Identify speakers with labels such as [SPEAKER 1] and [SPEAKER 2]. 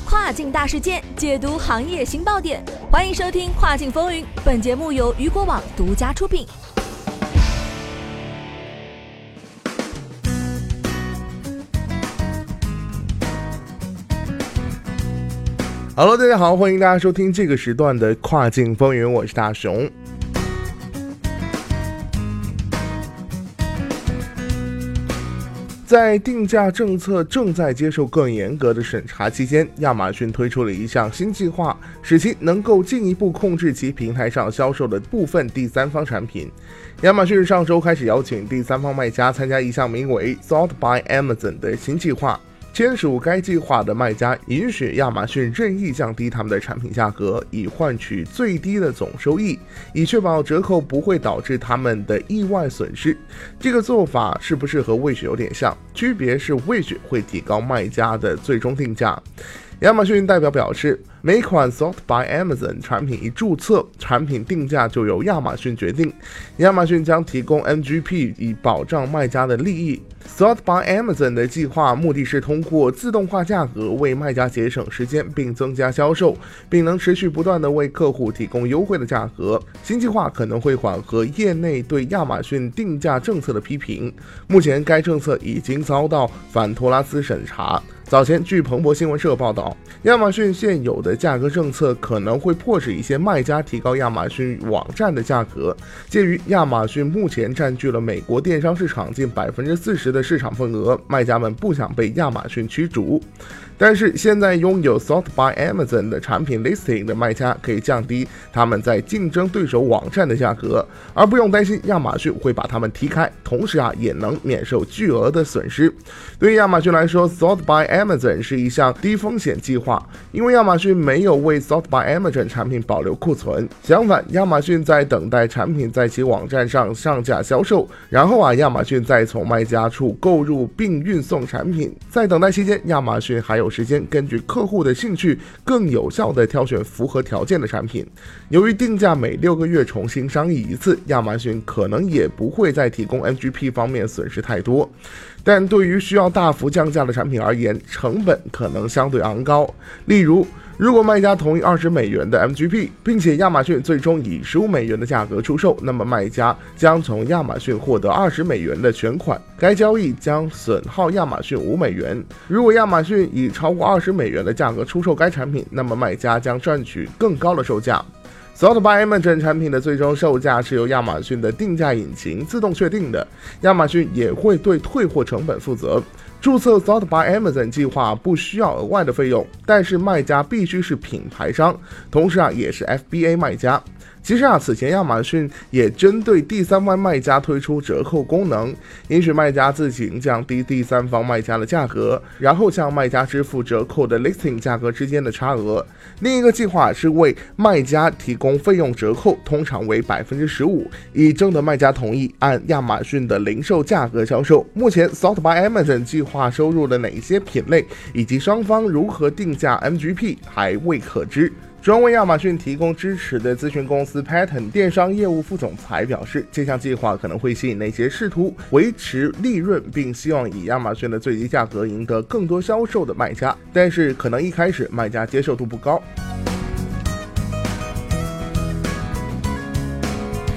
[SPEAKER 1] 跨境大事件，解读行业新爆点。欢迎收听《跨境风云》，本节目由雨果网独家出品。
[SPEAKER 2] Hello，大家好，欢迎大家收听这个时段的《跨境风云》，我是大熊。在定价政策正在接受更严格的审查期间，亚马逊推出了一项新计划，使其能够进一步控制其平台上销售的部分第三方产品。亚马逊上周开始邀请第三方卖家参加一项名为 “Thought by Amazon” 的新计划。签署该计划的卖家允许亚马逊任意降低他们的产品价格，以换取最低的总收益，以确保折扣不会导致他们的意外损失。这个做法是不是和 Wish 有点像？区别是 Wish 会提高卖家的最终定价。亚马逊代表表示，每款 Sold by Amazon 产品一注册，产品定价就由亚马逊决定。亚马逊将提供 MGP 以保障卖家的利益。Sold by Amazon 的计划目的是通过自动化价格为卖家节省时间，并增加销售，并能持续不断地为客户提供优惠的价格。新计划可能会缓和业内对亚马逊定价政策的批评。目前，该政策已经遭到反托拉斯审查。早前，据彭博新闻社报道，亚马逊现有的价格政策可能会迫使一些卖家提高亚马逊网站的价格。鉴于亚马逊目前占据了美国电商市场近百分之四十的市场份额，卖家们不想被亚马逊驱逐。但是，现在拥有 Sold by Amazon 的产品 listing 的卖家可以降低他们在竞争对手网站的价格，而不用担心亚马逊会把他们踢开。同时啊，也能免受巨额的损失。对于亚马逊来说，Sold by Amazon 是一项低风险计划，因为亚马逊没有为 Sold by Amazon 产品保留库存。相反，亚马逊在等待产品在其网站上上架销售，然后啊，亚马逊再从卖家处购入并运送产品。在等待期间，亚马逊还有时间根据客户的兴趣，更有效地挑选符合条件的产品。由于定价每六个月重新商议一次，亚马逊可能也不会在提供 MGP 方面损失太多。但对于需要大幅降价的产品而言，成本可能相对昂高。例如，如果卖家同意二十美元的 MGP，并且亚马逊最终以十五美元的价格出售，那么卖家将从亚马逊获得二十美元的全款，该交易将损耗亚马逊五美元。如果亚马逊以超过二十美元的价格出售该产品，那么卖家将赚取更高的售价。sodbymond 产品的最终售价是由亚马逊的定价引擎自动确定的，亚马逊也会对退货成本负责。注册 Sold by Amazon 计划不需要额外的费用，但是卖家必须是品牌商，同时啊也是 FBA 卖家。其实啊，此前亚马逊也针对第三方卖家推出折扣功能，允许卖家自行降低第三方卖家的价格，然后向卖家支付折扣的 listing 价格之间的差额。另一个计划是为卖家提供费用折扣，通常为百分之十五，以征得卖家同意按亚马逊的零售价格销售。目前，Sold by Amazon 计划收入了哪些品类，以及双方如何定价 MGP 还未可知。专为亚马逊提供支持的咨询公司 Pattern 电商业务副总裁表示，这项计划可能会吸引那些试图维持利润并希望以亚马逊的最低价格赢得更多销售的卖家，但是可能一开始卖家接受度不高。